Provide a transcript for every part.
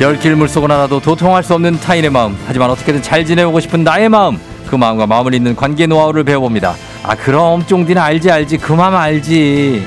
열길 물속은 하나도 도통할 수 없는 타인의 마음 하지만 어떻게든 잘 지내보고 싶은 나의 마음 그 마음과 마음을 잇는 관계 노하우를 배워봅니다 아 그럼 쫑디는 알지 알지 그 마음 알지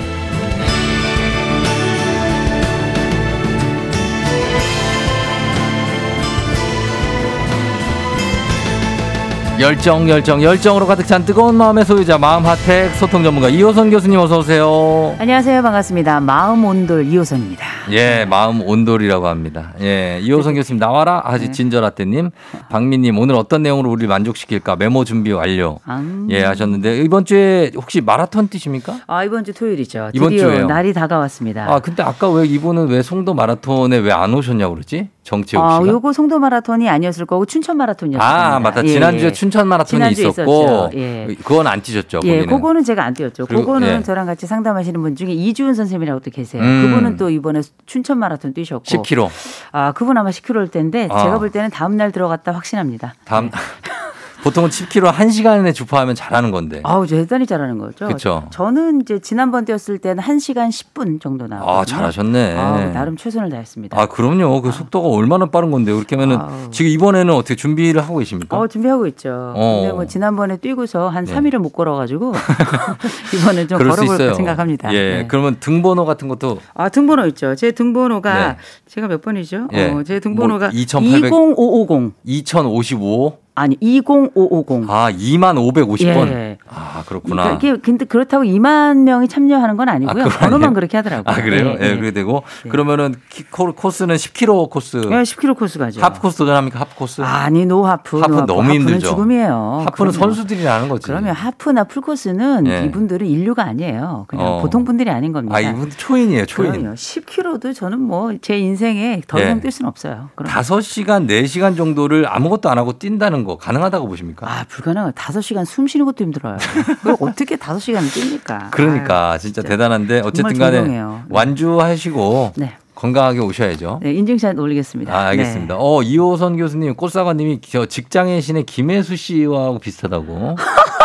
열정 열정 열정으로 가득 찬 뜨거운 마음의 소유자 마음 핫택 소통 전문가 이호선 교수님 어서 오세요 안녕하세요. 반갑습니다. 마음 온돌 이호선입니다. 예, 마음 온돌이라고 합니다. 예, 이호성 교수님 나와라 아주 네. 진절하때님, 박민님 오늘 어떤 내용으로 우리를 만족시킬까 메모 준비 완료. 음. 예, 하셨는데 이번 주에 혹시 마라톤 뛰십니까? 아, 이번 주 토요일이죠. 이번 드디어 주예요. 날이 다가왔습니다. 아, 근데 아까 왜 이분은 왜 송도 마라톤에 왜 안 오셨냐고 그러지? 정채욱 아, 씨가. 요거 송도 마라톤이 아니었을 거고 춘천 마라톤이었을 겁니다. 아, 맞다. 예, 지난주에 예. 춘천 마라톤이 지난주에 있었고. 예. 그건 안 뛰셨죠, 예, 거기는. 그거는 제가 안 뛰었죠. 그리고, 그거는 예. 저랑 같이 상담하시는 분 중에 이주은 선생님이라고 또 계세요. 음. 그분은 또 이번에 춘천 마라톤 뛰셨고. 10km. 아, 그분 아마 10km일 텐데 아. 제가 볼 때는 다음 날 들어갔다 확신합니다. 다음 보통은 10km 1시간에 주파하면 잘하는 건데. 아우, 저 대단히 잘하는 거죠. 그쵸. 저는 이제 지난번 뛰었을 때는 1시간 10분 정도 나왔거든요. 아, 잘하셨네. 아우, 나름 최선을 다했습니다. 아, 그럼요. 그 속도가 얼마나 빠른 건데요. 그렇게 하면은 아우. 지금 이번에는 어떻게 준비를 하고 계십니까? 어, 준비하고 있죠. 어. 근데 뭐 지난번에 뛰고서 한 네. 3일을 못 걸어 가지고 이번에 좀 걸어볼까. 생각합니다. 예. 네. 그러면 등번호 같은 것도 아, 등번호 있죠. 제 등번호가 네. 제가 몇 번이죠? 예. 어, 제 등번호가 뭐 2800 20550. 2055 아니, 20550. 아, 2만 550번. 예. 아, 그렇구나. 이게 근데 그렇다고 2만 명이 참여하는 건 아니고요. 아, 번호만? 그렇게 하더라고요. 아, 그래요? 예, 예, 예. 그렇게 되고 네. 그러면은 키- 코- 코스는 10km 코스. 예, 10km 코스 가죠. 하프 코스 도전합니까? 하프 코스? 아니, no 하프. 하프 no 하프. 너무 하프는 힘들죠. 죽음이에요. 하프는 그럼요. 선수들이 하는 거지. 그러면 하프나 풀 코스는 예. 이분들은 인류가 아니에요. 그냥 어. 보통 분들이 아닌 겁니다. 아, 이분 초인이에요, 초인. 그럼요. 10km도 저는 뭐 제 인생에 더 이상 예. 뛸 수는 없어요. 그럼 5시간, 4시간 정도를 아무것도 안 하고 뛴다는 거 가능하다고 보십니까? 아, 불가능해요. 5시간 숨 쉬는 것도 힘들어요. 그걸 어떻게 5시간을 뜁니까? 그러니까 아유, 진짜 대단한데 어쨌든 간에. 네. 완주하시고 네. 건강하게 오셔야죠. 네, 인증샷 올리겠습니다. 아, 알겠습니다. 네. 어, 이호선 교수님, 꽃사과님이 저 직장의 신의 김혜수 씨와 비슷하다고.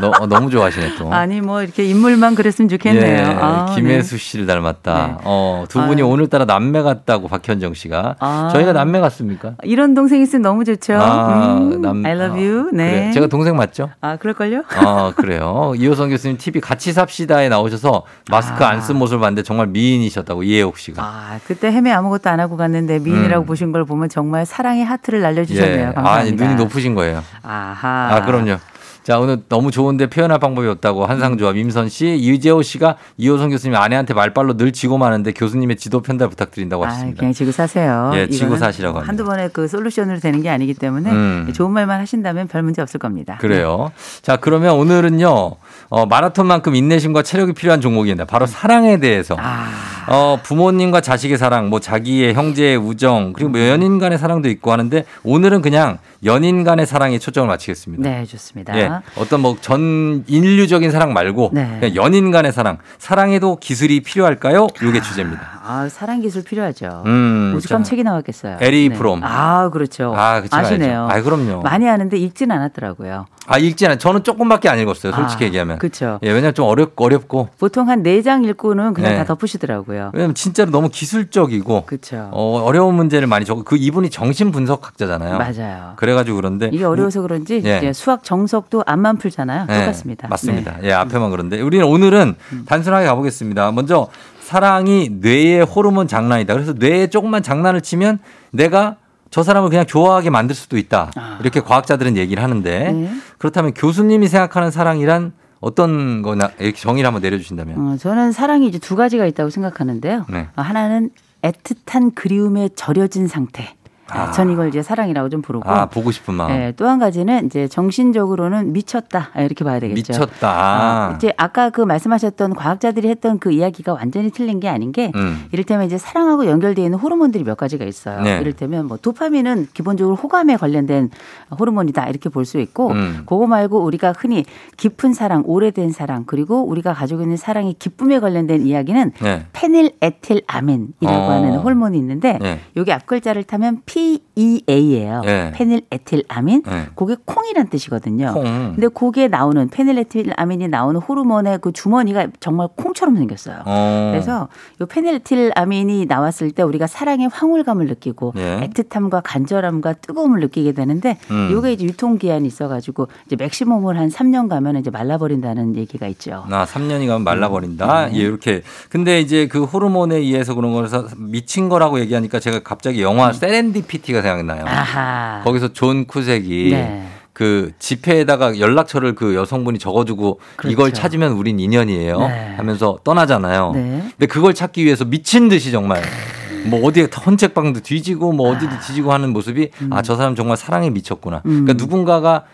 너, 어, 너무 좋아하시네 또. 아니 뭐 이렇게 인물만 그랬으면 좋겠네요. 예, 아, 김혜수 씨를 닮았다. 네. 어, 두 분이 아유. 오늘따라 남매 같다고 박현정 씨가. 아. 저희가 남매 같습니까? 이런 동생 있으면 너무 좋죠. 아, 음, 남- I love 어, you. 네. 그래요. 제가 동생 맞죠? 아, 그럴걸요? 아, 그래요. 이호선 교수님 TV 같이 삽시다에 나오셔서 마스크 아. 안쓴 모습을 봤는데 정말 미인이셨다고 이혜옥 씨가. 아, 그때 헤매 아무것도 안 하고 갔는데 미인이라고 음. 보신 걸 보면 정말 사랑의 하트를 날려주셨네요. 감사합니다. 아니, 눈이 높으신 거예요. 아하. 아, 그럼요. 자, 오늘 너무 좋은데 표현할 방법이 없다고 한상조와 임선 씨, 이재호 씨가 이호선 교수님 아내한테 말빨로 늘 지고 마는데 교수님의 지도 편달 부탁드린다고 아, 하셨습니다. 그냥 지고 사세요. 예, 지고 사시라고 뭐 합니다. 한두 번에 그 솔루션으로 되는 게 아니기 때문에 음. 좋은 말만 하신다면 별 문제 없을 겁니다. 그래요. 자, 그러면 오늘은요, 어, 마라톤만큼 인내심과 체력이 필요한 종목입니다. 바로 사랑에 대해서. 아, 어, 부모님과 자식의 사랑, 뭐 자기의 형제의 우정, 그리고 뭐 연인 간의 사랑도 있고 하는데 오늘은 그냥 연인 간의 사랑에 초점을 맞추겠습니다. 네, 좋습니다. 예, 어떤 뭐 전 인류적인 사랑 말고 네. 그냥 연인 간의 사랑, 사랑에도 기술이 필요할까요? 이게 주제입니다. 아, 사랑 기술 필요하죠. 음, 오죽하면 자, 책이 나왔겠어요. 에리 프롬. 아, 그렇죠. 아, 그쵸, 아시네요. 알죠. 아, 그럼요. 많이 아는데 읽진 않았더라고요. 아, 읽지 않아요. 저는 조금밖에 안 읽었어요. 솔직히 아, 얘기하면. 그렇죠. 예, 왜냐면 좀 어렵, 어렵고. 보통 한 네 장 읽고는 그냥 네. 다 덮으시더라고요. 왜냐면 진짜로 너무 기술적이고. 그렇죠. 어, 어려운 문제를 많이 적고 그 이분이 정신 분석학자잖아요. 맞아요. 그래가지고 그런데 이게 어려워서 그런지 예. 이제 수학 정석도 앞만 풀잖아요. 네, 똑같습니다. 맞습니다. 네. 예, 앞에만 그런데 우리는 오늘은 단순하게 가보겠습니다. 먼저 사랑이 뇌의 호르몬 장난이다. 그래서 뇌에 조금만 장난을 치면 내가 저 사람을 그냥 좋아하게 만들 수도 있다. 아. 이렇게 과학자들은 얘기를 하는데 네. 그렇다면 교수님이 생각하는 사랑이란 어떤 거나 정의를 한번 내려주신다면. 어, 저는 사랑이 이제 두 가지가 있다고 생각하는데요. 네. 어, 하나는 애틋한 그리움에 절여진 상태. 아. 전 이걸 이제 사랑이라고 좀 부르고. 아, 보고 싶은 마음. 예, 또한 가지는 이제 정신적으로는 미쳤다 아, 이렇게 봐야 되겠죠. 미쳤다. 아, 이제 아까 그 말씀하셨던 과학자들이 했던 그 이야기가 완전히 틀린 게 아닌 게 음. 이를테면 이제 사랑하고 연결되어 있는 호르몬들이 몇 가지가 있어요. 네. 이를테면 뭐 도파민은 기본적으로 호감에 관련된 호르몬이다 이렇게 볼 수 있고 음. 그거 말고 우리가 흔히 깊은 사랑, 오래된 사랑 그리고 우리가 가지고 있는 사랑의 기쁨에 관련된 이야기는 네. 페닐에틸아민이라고 어. 하는 호르몬이 있는데 네. 여기 앞글자를 타면 PEA예요. 네. 페닐에틸아민. 네. 그게 콩이란 뜻이거든요. 콩. 근데 거기에 나오는 페닐에틸아민이 나오는 호르몬의 그 주머니가 정말 콩처럼 생겼어요. 어. 그래서 이 페닐에틸아민이 나왔을 때 우리가 사랑의 황홀감을 느끼고 예. 애틋함과 간절함과 뜨거움을 느끼게 되는데 음. 요게 이제 유통 기한이 있어 가지고 이제 맥시멈을 한 3년 가면 이제 말라버린다는 얘기가 있죠. 나 3년이 가면 음. 말라버린다. 네. 예, 이렇게. 근데 이제 그 호르몬에 의해서 그런 거라서 미친 거라고 얘기하니까 제가 갑자기 영화 세렌디피티가 생각나요. 음. 아하. 거기서 존 쿠색이 네. 그 지폐에다가 연락처를 그 여성분이 적어주고 그렇죠. 이걸 찾으면 우린 인연이에요 네. 하면서 떠나잖아요. 네. 근데 그걸 찾기 위해서 미친 듯이 정말 뭐 어디에 헌책방도 뒤지고 뭐 어디도 뒤지고 하는 모습이 아저 사람 정말 사랑에 미쳤구나. 음. 그러니까 누군가가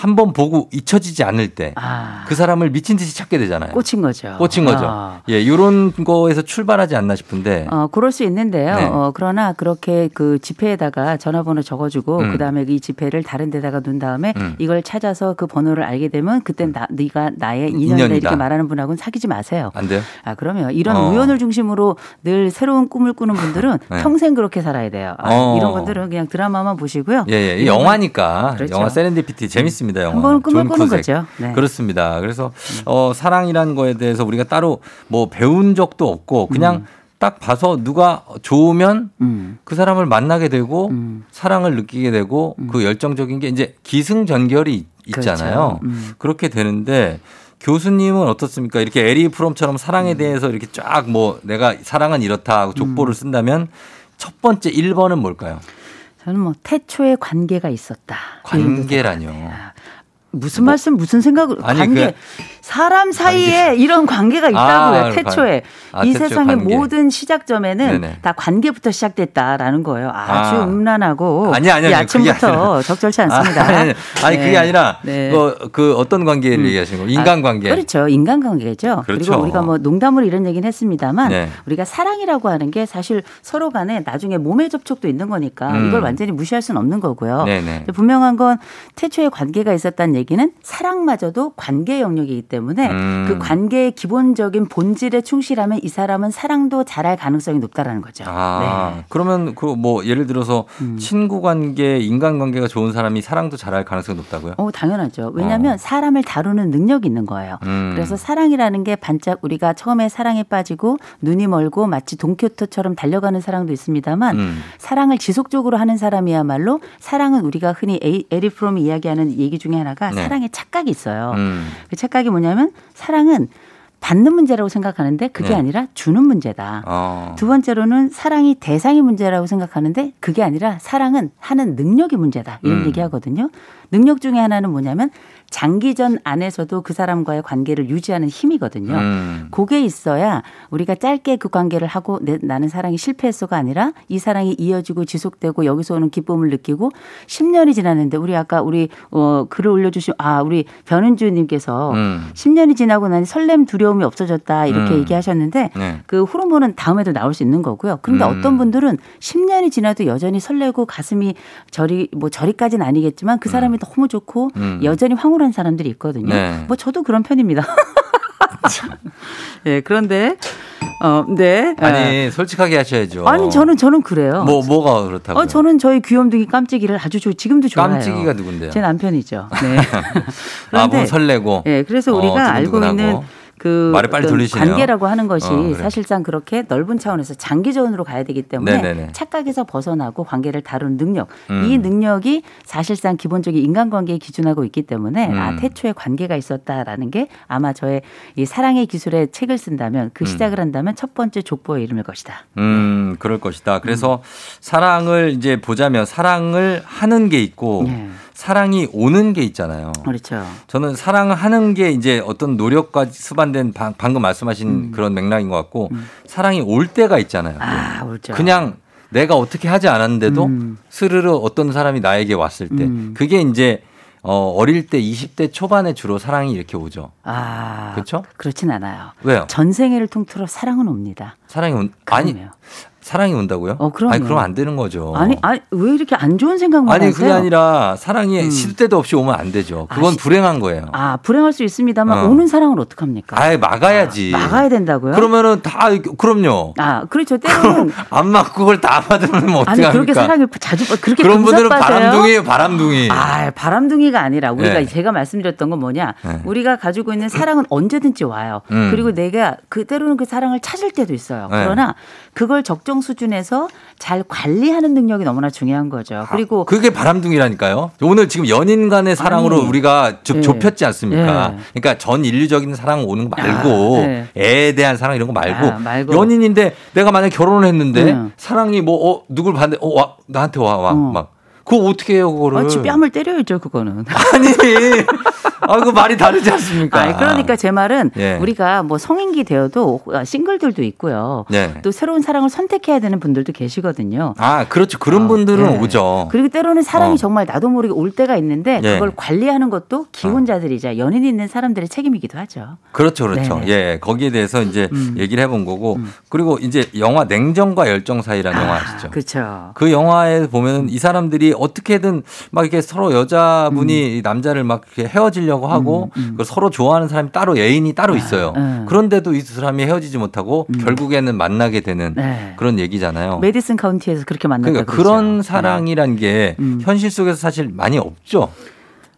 한 번 보고 잊혀지지 않을 때그 아. 사람을 미친 듯이 찾게 되잖아요. 꽂힌 거죠. 꽂힌 거죠. 아. 예, 요런 거에서 출발하지 않나 싶은데. 어, 그럴 수 있는데요. 네. 어, 그러나 그렇게 그 지폐에다가 전화번호 적어주고 음. 그다음에 이 지폐를 다른 데다가 놓은 다음에 음. 이걸 찾아서 그 번호를 알게 되면 그땐 나, 네가 나의 인연이다, 인연이다. 이렇게 말하는 분하고는 사귀지 마세요. 안 돼요? 아 그러면 이런 어. 우연을 중심으로 늘 새로운 꿈을 꾸는 분들은 네. 평생 그렇게 살아야 돼요. 아, 어. 이런 분들은 그냥 드라마만 보시고요. 예, 예. 이 이런 영화니까. 그렇죠. 영화 세렌디피티 재밌습니다, 영화. 한 번은 꿈을 존 꾸는 쿠색. 거죠. 네. 그렇습니다. 그래서 어, 사랑이라는 거에 대해서 우리가 따로 뭐 배운 적도 없고 그냥 딱 봐서 누가 좋으면 음. 그 사람을 만나게 되고 음. 사랑을 느끼게 되고 그 열정적인 게 이제 기승전결이 있잖아요. 그렇죠. 음. 그렇게 되는데 교수님은 어떻습니까? 이렇게 에리히 프롬처럼 사랑에 대해서 이렇게 쫙 뭐 내가 사랑은 이렇다 하고 족보를 쓴다면 첫 번째 1번은 뭘까요? 저는 뭐 태초에 관계가 있었다. 관계라뇨. 무슨 말씀 무슨 생각을 뭐, 아니, 관계 그- 사람 사이에 이런 관계가 있다고요 아, 태초에 아, 이 태초에 세상의 관계. 모든 시작점에는 네네. 다 관계부터 시작됐다라는 거예요 아주 아. 음란하고 아니, 아니, 이 아니, 그게 아침부터. 적절치 않습니다 아 니, 아니, 아니, 그게 네. 아니라 네. 그, 그 어떤 관계를 얘기하시는 거예요? 인간관계. 아, 그렇죠. 인간관계죠. 그 그렇죠. 리고 우리가 뭐 농담으로 이런 얘기는 했습니다만 네. 우리가 사랑이라고 하는 게 사실 서로 간에 나중에 몸의 접촉도 있는 거니까 음. 이걸 완전히 무시할 수는 없는 거고요. 분명한 건 태초에 관계가 있었다는 얘기는 사랑마저도 관계 영역이기 때문에 음. 그 관계의 기본적인 본질에 충실하면 이 사람은 사랑도 잘할 가능성이 높다라는 거죠. 아, 네. 그러면 그 뭐 예를 들어서 음. 친구 관계, 인간 관계가 좋은 사람이 사랑도 잘할 가능성이 높다고요? 어, 당연하죠. 왜냐하면 어. 사람을 다루는 능력이 있는 거예요. 음. 그래서 사랑이라는 게 반짝 우리가 처음에 사랑에 빠지고 눈이 멀고 마치 돈키호테처럼 달려가는 사랑도 있습니다만 음. 사랑을 지속적으로 하는 사람이야말로 사랑은 우리가 흔히 에리 프롬이 이야기하는 얘기 중에 하나가 네. 사랑의 착각이 있어요. 음. 그 착각이 뭐냐면 사랑은 받는 문제라고 생각하는데 그게 네. 아니라 주는 문제다. 어. 두 번째로는 사랑이 대상이 문제라고 생각하는데 그게 아니라 사랑은 하는 능력이 문제다. 이런 음. 얘기 하거든요. 능력 중에 하나는 뭐냐면 장기전 안에서도 그 사람과의 관계를 유지하는 힘이거든요. 음. 그게 있어야 우리가 짧게 그 관계를 하고 내, 나는 사랑이 실패했어가 아니라 이 사랑이 이어지고 지속되고 여기서 오는 기쁨을 느끼고 10년이 지났는데 우리 아까 우리 어 글을 올려주신 아 우리 변은주님께서 음. 10년이 지나고 나니 설렘 두려움이 없어졌다 이렇게 음. 얘기하셨는데 네. 그 호르몬은 다음에도 나올 수 있는 거고요. 그런데 음. 어떤 분들은 10년이 지나도 여전히 설레고 가슴이 저리 뭐 저리까지는 아니겠지만 그 사람이 너무 좋고 음. 여전히 황홀한 사람들이 있거든요. 네. 뭐 저도 그런 편입니다. 예, 그런데 어, 네. 예. 아니, 솔직하게 하셔야죠. 아니 저는 저는 그래요. 뭐, 뭐가 그렇다고요? 어, 저는 저희 귀염둥이 깜찍이를 아주 좋 지금도 좋아해요. 깜찍이가 누군데요? 제 남편이죠. 네. 아, 뭐 설레고. 예, 그래서 어, 우리가 알고 두근두근하고. 있는 그 말을 빨리 돌리시네요. 관계라고 하는 것이 어, 그래. 사실상 그렇게 넓은 차원에서 장기전으로 가야 되기 때문에 네네네. 착각에서 벗어나고 관계를 다루는 능력 음. 이 능력이 사실상 기본적인 인간관계에 기준하고 있기 때문에 음. 아 태초에 관계가 있었다라는 게 아마 저의 이 사랑의 기술에 책을 쓴다면 그 시작을 한다면 첫 번째 족보의 이름일 것이다. 음, 그럴 것이다. 그래서 사랑을 이제 보자면 사랑을 하는 게 있고 예. 사랑이 오는 게 있잖아요. 그렇죠. 저는 사랑하는 게 이제 어떤 노력과 수반된 방, 금 말씀하신 그런 맥락인 것 같고 사랑이 올 때가 있잖아요. 음. 아, 옳죠. 그냥 내가 어떻게 하지 않았는데도 음. 스르르 어떤 사람이 나에게 왔을 때 음. 그게 이제 어, 어릴 때 20대 초반에 주로 사랑이 이렇게 오죠. 아, 그렇죠? 그렇진 않아요. 왜요? 전생애를 통틀어 사랑은 옵니다. 사랑이 온 아니. 사랑이 온다고요? 어, 그럼요. 아니 그럼 안 되는 거죠. 아니, 아니 왜 이렇게 안 좋은 생각만 아니, 하세요? 그게 아니라 사랑이 음. 시도 때도 없이 오면 안 되죠. 그건 아, 시- 불행한 거예요. 아 불행할 수 있습니다만 어. 오는 사랑은 어떡합니까? 아예 막아야지. 막아야 된다고요? 그러면은 다 그럼요. 아 그렇죠. 때로는 안 막고 그걸 다 받으면 아니 어떡합니까? 그렇게 사랑을 자주 받- 그렇게 그런 분들은? 바람둥이에요, 바람둥이. 아, 바람둥이가 아니라 우리가 네. 제가 말씀드렸던 건 뭐냐? 네. 우리가 가지고 있는 사랑은 언제든지 와요. 음. 그리고 내가 그 때로는 그 사랑을 찾을 때도 있어요. 네. 그러나 그걸 적정 수준에서 잘 관리하는 능력이 너무나 중요한 거죠. 그리고 그게 바람둥이라니까요. 오늘 지금 연인 간의 사랑으로 아니, 우리가 좀 예. 좁혔지 않습니까? 예. 그러니까 전 인류적인 사랑 오는 거 말고 아, 네. 애에 대한 사랑 이런 거 말고, 아, 말고. 연인인데 내가 만약 결혼을 했는데 음. 사랑이 뭐 어, 누굴 봤는데 어, 와, 나한테 와, 와, 어. 막. 그거 어떻게 해요, 그거를? 어, 지 뺨을 때려야죠, 그거는. 아니, 아, 그 말이 다르지 않습니까? 아, 그러니까 제 말은 예. 우리가 뭐 성인기 되어도 싱글들도 있고요. 네. 또 새로운 사랑을 선택해야 되는 분들도 계시거든요. 아, 그렇죠. 그런 분들은 예. 오죠. 그리고 때로는 사랑이 어. 정말 나도 모르게 올 때가 있는데 예. 그걸 관리하는 것도 기혼자들이자 연인이 있는 사람들의 책임이기도 하죠. 그렇죠, 그렇죠. 네네. 예, 거기에 대해서 이제 음. 얘기를 해본 거고, 그리고 이제 영화 냉정과 열정 사이라는 영화 아시죠? 그렇죠. 그 영화에 보면 이 사람들이 어떻게든 막 이렇게 서로 여자분이 이 남자를 막 이렇게 헤어지려고 하고 음, 음. 서로 좋아하는 사람이 따로 애인이 따로 있어요. 음. 그런데도 이 두 사람이 헤어지지 못하고 결국에는 만나게 되는 네. 그런 얘기잖아요. 메디슨 카운티에서 그렇게 만났다 그러니까 그러죠. 그런 사랑이란 게 음. 현실 속에서 사실 많이 없죠.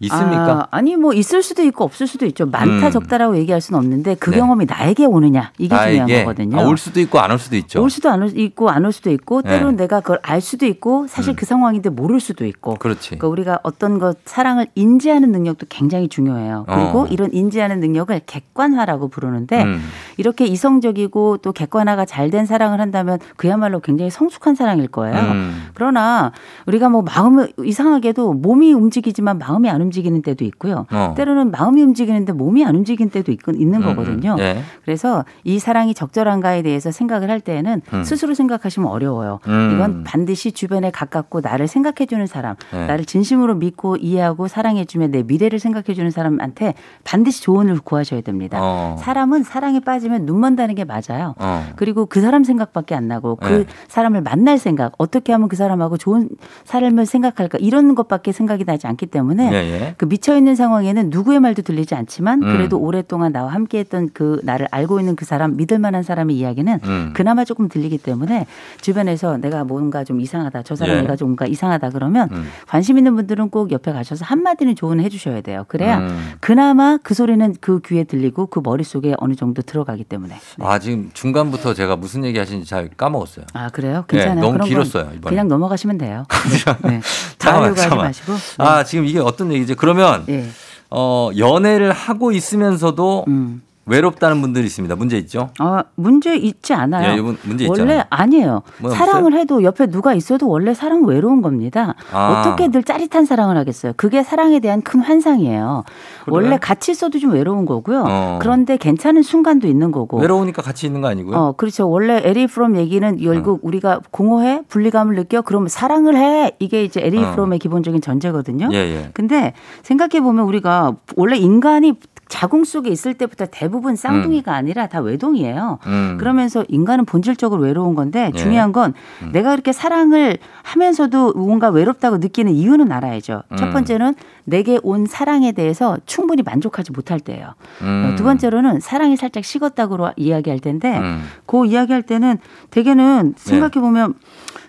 있습니까? 아니, 뭐 있을 수도 있고 없을 수도 있죠. 많다 음. 적다라고 얘기할 수는 없는데 그 네. 경험이 나에게 오느냐 이게 중요한 거거든요. 아, 올 수도 있고 안 올 수도 있죠. 올 수도 안 올 있고 안 올 수도 있고 네. 때로는 내가 그걸 알 수도 있고 사실 음. 그 상황인데 모를 수도 있고 그렇지. 그러니까 우리가 어떤 것 사랑을 인지하는 능력도 굉장히 중요해요. 그리고 어. 이런 인지하는 능력을 객관화라고 부르는데 음. 이렇게 이성적이고 또 객관화가 잘 된 사랑을 한다면 그야말로 굉장히 성숙한 사랑일 거예요. 음. 그러나 우리가 뭐 마음을 이상하게도 몸이 움직이지만 마음이 안 움직이는 때도 있고요. 어. 때로는 마음이 움직이는데 몸이 안 움직이는 때도 있, 있는 음, 거거든요. 예. 그래서 이 사랑이 적절한가에 대해서 생각을 할 때에는 음. 스스로 생각하시면 어려워요. 음. 이건 반드시 주변에 가깝고 나를 생각해 주는 사람, 네. 나를 진심으로 믿고 이해하고 사랑해 주면 내 미래를 생각해 주는 사람한테 반드시 조언을 구하셔야 됩니다. 어. 사람은 사랑에 빠지면 눈 먼다는 게 맞아요. 어. 그리고 그 사람 생각밖에 안 나고 그 네. 사람을 만날 생각, 어떻게 하면 그 사람하고 좋은 삶을 생각할까 이런 것밖에 생각이 나지 않기 때문에 예, 예. 그 미쳐 있는 상황에는 누구의 말도 들리지 않지만 음. 그래도 오랫동안 나와 함께했던 그 나를 알고 있는 그 사람 믿을 만한 사람의 이야기는 음. 그나마 조금 들리기 때문에 주변에서 내가 뭔가 좀 이상하다 저 사람 예. 내가 좀 뭔가 이상하다 그러면 음. 관심 있는 분들은 꼭 옆에 가셔서 한 마디는 조언을 해주셔야 돼요. 그래야 음. 그나마 그 소리는 그 귀에 들리고 그 머릿 속에 어느 정도 들어가기 때문에. 네. 아, 지금 중간부터 제가 무슨 얘기 하시는지 잘 까먹었어요. 아 그래요? 괜찮아요. 네, 너무 길었어요, 이번에. 그냥 넘어가시면 돼요. 네. 하지 잠깐만. 마시고. 네. 아, 지금 이게 어떤 얘기 지? 그러면 예. 어, 연애를 하고 있으면서도 음. 외롭다는 분들이 있습니다. 문제 있죠? 어, 문제 있지 않아요. 예, 이분 문제 원래 있잖아요. 아니에요. 뭐가 사랑을 해도 옆에 누가 있어도 원래 사랑은 외로운 겁니다. 아. 어떻게 늘 짜릿한 사랑을 하겠어요? 그게 사랑에 대한 큰 환상이에요. 그래요? 원래 같이 있어도 좀 외로운 거고요. 어. 그런데 괜찮은 순간도 있는 거고. 외로우니까 같이 있는 거 아니고요? 어, 그렇죠. 원래 에리히 프롬 얘기는 결국 우리가 공허해, 분리감을 느껴, 그러면 사랑을 해. 이게 이제 에리히 어. 프롬의 기본적인 전제거든요. 예, 예. 근데 생각해 보면 우리가 원래 인간이 자궁 속에 있을 때부터 대부분 쌍둥이가 아니라 다 외동이에요. 음. 그러면서 인간은 본질적으로 외로운 건데 예. 중요한 건 내가 그렇게 사랑을 하면서도 뭔가 외롭다고 느끼는 이유는 알아야죠. 첫 음. 번째는 내게 온 사랑에 대해서 충분히 만족하지 못할 때예요. 음. 두 번째로는 사랑이 살짝 식었다고 이야기할 텐데 음. 그 이야기할 때는 대개는 생각해 보면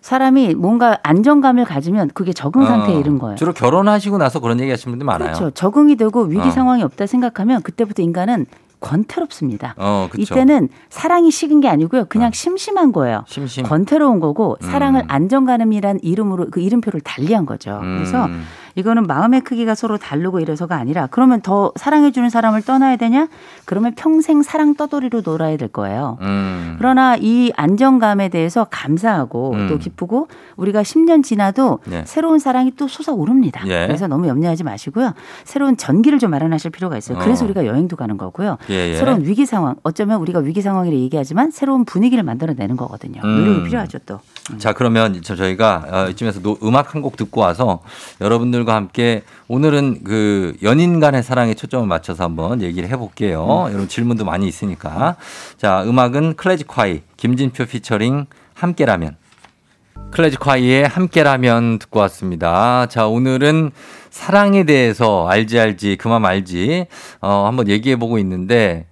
사람이 뭔가 안정감을 가지면 그게 적응 상태에 어, 이른 거예요. 주로 결혼하시고 나서 그런 얘기 하시는 분들 많아요. 그렇죠. 적응이 되고 위기 어. 상황이 없다 생각하면 그때부터 인간은 권태롭습니다. 어, 그렇죠. 이때는 사랑이 식은 게 아니고요. 그냥 어. 심심한 거예요. 심심. 권태로운 거고 사랑을 음. 안정감이란 이름으로 그 이름표를 달리한 거죠. 그래서 음. 이거는 마음의 크기가 서로 다르고 이래서가 아니라 그러면 더 사랑해주는 사람을 떠나야 되냐? 그러면 평생 사랑 떠돌이로 놀아야 될 거예요. 음. 그러나 이 안정감에 대해서 감사하고 음. 또 기쁘고 우리가 10년 지나도 네. 새로운 사랑이 또 솟아오릅니다. 예. 그래서 너무 염려하지 마시고요. 새로운 전기를 좀 마련하실 필요가 있어요. 그래서 어. 우리가 여행도 가는 거고요. 예, 예. 새로운 위기 상황, 어쩌면 우리가 위기 상황이라 얘기하지만 새로운 분위기를 만들어내는 거거든요. 음. 노력이 필요하죠 또. 자 그러면 저 저희가 어, 이쯤에서 노- 음악 한 곡 듣고 와서 여러분들과 함께 오늘은 그 연인 간의 사랑에 초점을 맞춰서 한번 얘기를 해볼게요. 여러분 질문도 많이 있으니까 자 음악은 클래식콰이 김진표 피처링 함께라면 클래식콰이의 함께라면 듣고 왔습니다. 자 오늘은 사랑에 대해서 알지 알지 그만 알지 어, 한번 얘기해 보고 있는데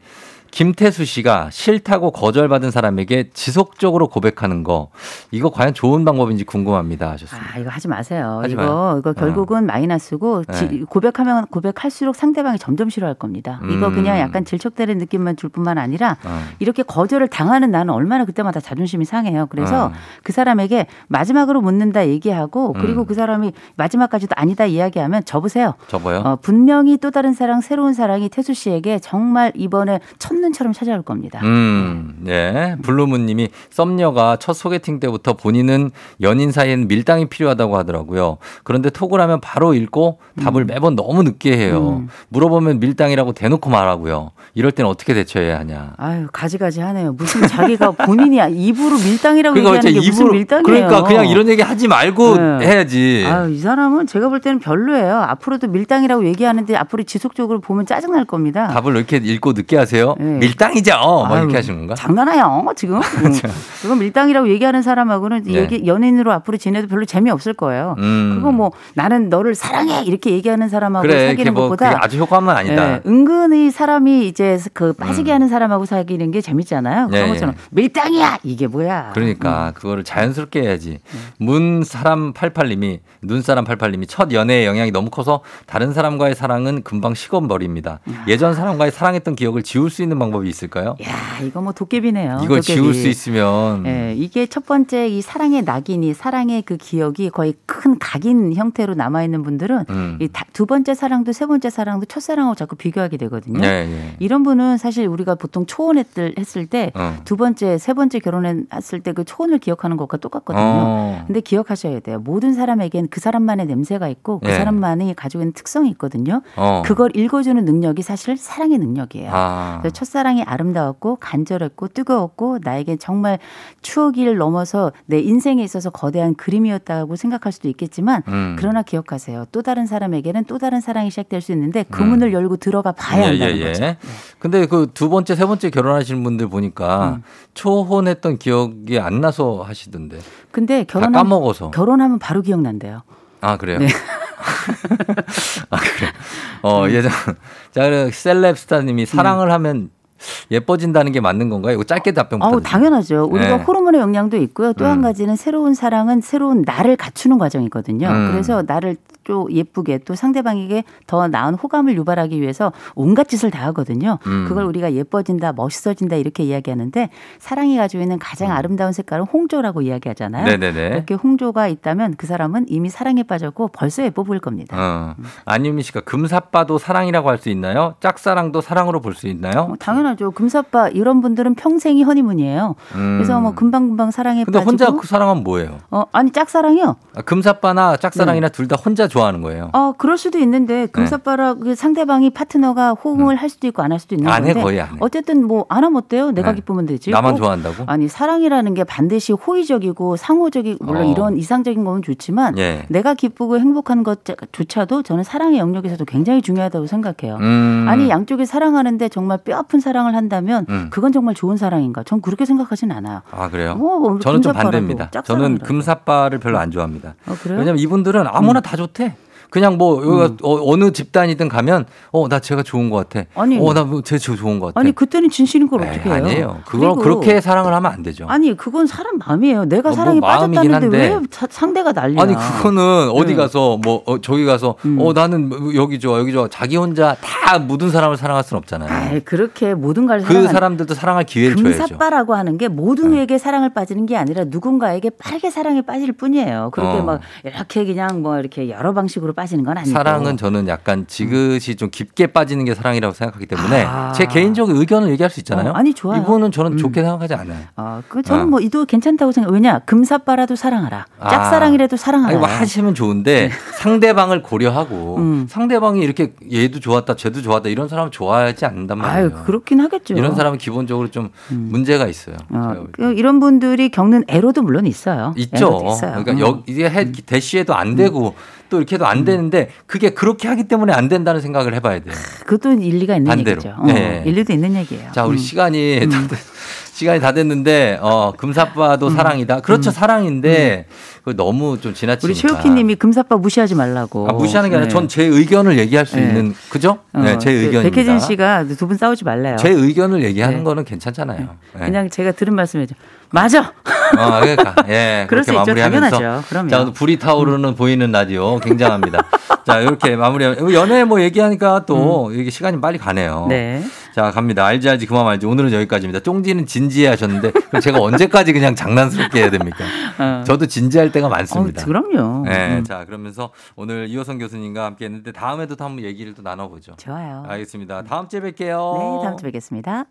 김태수 씨가 싫다고 거절받은 사람에게 지속적으로 고백하는 거 이거 과연 좋은 방법인지 궁금합니다 하셨습니다. 아 이거 하지 마세요. 하지 이거 마요. 이거 결국은 마이너스고 지- 네. 고백하면 고백할수록 상대방이 점점 싫어할 겁니다. 이거 음. 그냥 약간 질척대는 느낌만 줄 뿐만 아니라 어. 이렇게 거절을 당하는 나는 얼마나 그때마다 자존심이 상해요. 그래서 어. 그 사람에게 마지막으로 묻는다 얘기하고 그리고 음. 그 사람이 마지막까지도 아니다 이야기하면 접으세요. 접어요. 어, 분명히 또 다른 사랑, 새로운 사랑이 태수 씨에게 정말 이번에 첫 눈처럼 찾아올 겁니다. 음, 예. 블루문님이 썸녀가 첫 소개팅 때부터 본인은 연인 사이에는 밀당이 필요하다고 하더라고요. 그런데 톡을 하면 바로 읽고 답을 매번 너무 늦게 해요. 음. 물어보면 밀당이라고 대놓고 말하고요. 이럴 때는 어떻게 대처해야 하냐. 아유 가지가지 하네요. 무슨 자기가 본인이 입으로 밀당이라고 그러니까 얘기하는 게 이제 무슨 입으로 밀당이에요. 그러니까 그냥 이런 얘기 하지 말고 네. 해야지. 아유, 이 사람은 제가 볼 때는 별로예요. 앞으로도 밀당이라고 얘기하는데 앞으로 지속적으로 보면 짜증 날 겁니다. 답을 왜 이렇게 읽고 늦게 하세요? 네. 밀당이죠. 막 아유, 이렇게 하시는 건가? 장난해요, 지금. 음. 그건 밀당이라고 얘기하는 사람하고는 네. 얘기, 연인으로 앞으로 지내도 별로 재미없을 거예요. 음. 그거 뭐 나는 너를 사랑해 이렇게 얘기하는 사람하고 그래, 사귀는 뭐 것보다 아주 효과만 아니다. 예, 은근히 사람이 이제 그 빠지게 하는 사람하고 사귀는 게 재밌잖아요. 예, 그런 것처럼 밀당이야 이게 뭐야? 그러니까 그거를 자연스럽게 해야지. 문 사람 88님이 눈 사람 88님이 첫 연애의 영향이 너무 커서 다른 사람과의 사랑은 금방 식어버립니다. 예전 사람과의 사랑했던 기억을 지울 수 있는 방법이 있을까요? 야 이거 뭐 도깨비네요. 이걸 도깨비. 지울 수 있으면 예, 이게 첫 번째 이 사랑의 낙인이 사랑의 그 기억이 거의 큰 각인 형태로 남아 있는 분들은 음. 이두 번째 사랑도 세 번째 사랑도 첫 사랑하고 자꾸 비교하게 되거든요. 예, 예. 이런 분은 사실 우리가 보통 초혼했을 했을 때두 어. 번째, 세 번째 결혼했을 때 그 초혼을 기억하는 것과 똑같거든요. 어. 근데 기억하셔야 돼요. 모든 사람에겐 그 사람만의 냄새가 있고 그 예. 사람만이 가지고 있는 특성이 있거든요. 어. 그걸 읽어주는 능력이 사실 사랑의 능력이에요. 아. 그래서 첫 사랑이 아름다웠고 간절했고 뜨거웠고 나에겐 정말 추억을 넘어서 내 인생에 있어서 거대한 그림이었다고 생각할 수도 있겠지만 음. 그러나 기억하세요. 또 다른 사람에게는 또 다른 사랑이 시작될 수 있는데 그 음. 문을 열고 들어가 봐야 한다는 거죠. 네. 근데 그 두 번째, 세 번째 결혼하시는 분들 보니까 음. 초혼했던 기억이 안 나서 하시던데. 근데 다 결혼하면 까먹어서. 결혼하면 바로 기억난대요. 아, 그래요? 네. 아, 그래. 어, 음. 예전, 자, 그 셀럽스타님이 사랑을 하면 예뻐진다는 게 맞는 건가요? 이거 짧게 답변 아우 부탁드립니다. 당연하죠. 우리가 네. 호르몬의 영향도 있고요. 또한 음. 가지는 새로운 사랑은 새로운 나를 갖추는 과정이거든요. 음. 그래서 나를 또 예쁘게 또 상대방에게 더 나은 호감을 유발하기 위해서 온갖 짓을 다 하거든요. 음. 그걸 우리가 예뻐진다, 멋있어진다 이렇게 이야기하는데 사랑이 가지고 있는 가장 아름다운 색깔은 홍조라고 이야기하잖아요. 음. 네네네. 이렇게 홍조가 있다면 그 사람은 이미 사랑에 빠졌고 벌써 예뻐 보일 겁니다. 어. 안유미 씨가 금사빠도 사랑이라고 할 수 있나요? 짝사랑도 사랑으로 볼 수 있나요? 어, 당연하죠. 금사빠 이런 분들은 평생이 허니문이에요. 음. 그래서 뭐 금방금방 사랑에 근데 빠지고 혼자 그 사랑은 뭐예요? 어, 아니 짝사랑이요. 아, 금사빠나 짝사랑이나 둘다 혼자 좋아 하는 거예요. 어, 그럴 수도 있는데 금사빠라 그 상대방이 파트너가 호응을 할 수도 있고 안 할 수도 있는 음. 안 해, 건데 거의 안 해. 어쨌든 뭐 안 하면 어때요? 내가 네. 기쁘면 되지. 나만 꼭 좋아한다고? 아니 사랑이라는 게 반드시 호의적이고 상호적이고 물론 어. 이런 이상적인 거면 좋지만 예. 내가 기쁘고 행복한 것조차도 저는 사랑의 영역에서도 굉장히 중요하다고 생각해요. 음. 아니 양쪽이 사랑하는데 정말 뼈 아픈 사랑을 한다면 음. 그건 정말 좋은 사랑인가? 전 그렇게 생각하진 않아요. 아 그래요? 뭐, 뭐 저는 좀 반대입니다. 저는. 금사빠를 별로 안 좋아합니다. 어? 음. 왜냐면 이분들은 아무나 다 좋대. 그냥 뭐 여기가 어, 느 집단이든 가면 어 나 제가 좋은 것 같아. 아니. 어나제 좋은 것 같아. 아니 그때는 진실인 걸 어떻게 해요? 아니에요. 그걸 그렇게 사랑을 하면 안 되죠. 아니 그건 사람 마음이에요. 내가 어, 뭐 사랑에 마음이긴 빠졌다는데 한데. 왜 사- 상대가 난리야? 아니 그거는 어디 네. 가서 뭐 어, 저기 가서 음. 어 나는 뭐 여기 좋아 여기 좋아 자기 혼자 다 모든 사람을 사랑할 수는 없잖아요. 아이, 그렇게 모든 걸 그 사람들도 사랑할 기회를 줘야죠. 네. 금사빠라고 하는 게 모두에게 사랑을 빠지는 게 아니라 누군가에게 빠르게 사랑에 빠질 뿐이에요. 그렇게 어. 막 이렇게 그냥 뭐 이렇게 여러 방식으로 빠지는 건 아니고. 사랑은 저는 약간 지그시 좀 깊게 빠지는 게 사랑이라고 생각하기 때문에 아. 제 개인적 의견을 얘기할 수 있잖아요. 어, 아니, 좋아요. 이분은 저는 음. 좋게 생각하지 않아요. 어, 그 저는 어. 뭐 이도 괜찮다고 생각. 왜냐 금사빠라도 사랑하라. 아. 짝사랑이라도 사랑하라. 뭐 하시면 좋은데 상대방을 고려하고 네. 음. 상대방이 이렇게 얘도 좋았다, 쟤도 좋았다 이런 사람은 좋아하지 않는단 말이에요. 아유 그렇긴 하겠죠. 이런 사람은 기본적으로 좀 문제가 있어요. 어. 그 이런 분들이 겪는 애로도 물론 있어요. 있죠. 있어요. 그러니까 음. 여, 이게 해, 대시해도 안 되고 또 이렇게 해도 안 되는데 그게 그렇게 하기 때문에 안 된다는 생각을 해봐야 돼요. 그것도 일리가 있는 반대로. 얘기죠. 어, 네. 일리도 있는 얘기예요. 자, 우리 음. 시간이 다 됐- 시간이 다 됐는데 어 금사빠도 사랑이다. 그렇죠, 사랑인데 그 너무 좀 지나치니까. 음. 우리 최욱희님이 금사빠 무시하지 말라고. 아, 무시하는 게 아니라 네. 전제 의견을 얘기할 수 네. 있는 그죠? 네, 어, 제그 의견입니다. 백혜진 씨가 두 분 싸우지 말래요. 제 의견을 얘기하는 네. 거는 괜찮잖아요. 네. 그냥 제가 들은 말씀이죠. 맞아. 어, 그러니까 예, 그렇게. 마무리하면서 당연하죠. 그럼요. 음. 자, 오늘 불이 타오르는 보이는 라디오 굉장합니다. 자, 이렇게 마무리하면 연애 뭐 얘기하니까 또 이게 시간이 빨리 가네요. 음. 네. 자, 갑니다. 알지 알지 그만 알지. 오늘은 여기까지입니다. 쫑지는 진지해 하셨는데 그럼 제가 언제까지 그냥 장난스럽게 해야 됩니까? 어. 저도 진지할 때가 어, 많습니다. 그럼요. 네, 음. 자, 그러면서 오늘 이호성 교수님과 함께 했는데 다음에도 또 한번 얘기를 또 나눠 보죠. 좋아요. 알겠습니다. 다음 주에 뵐게요. 네, 다음 주에 뵙겠습니다.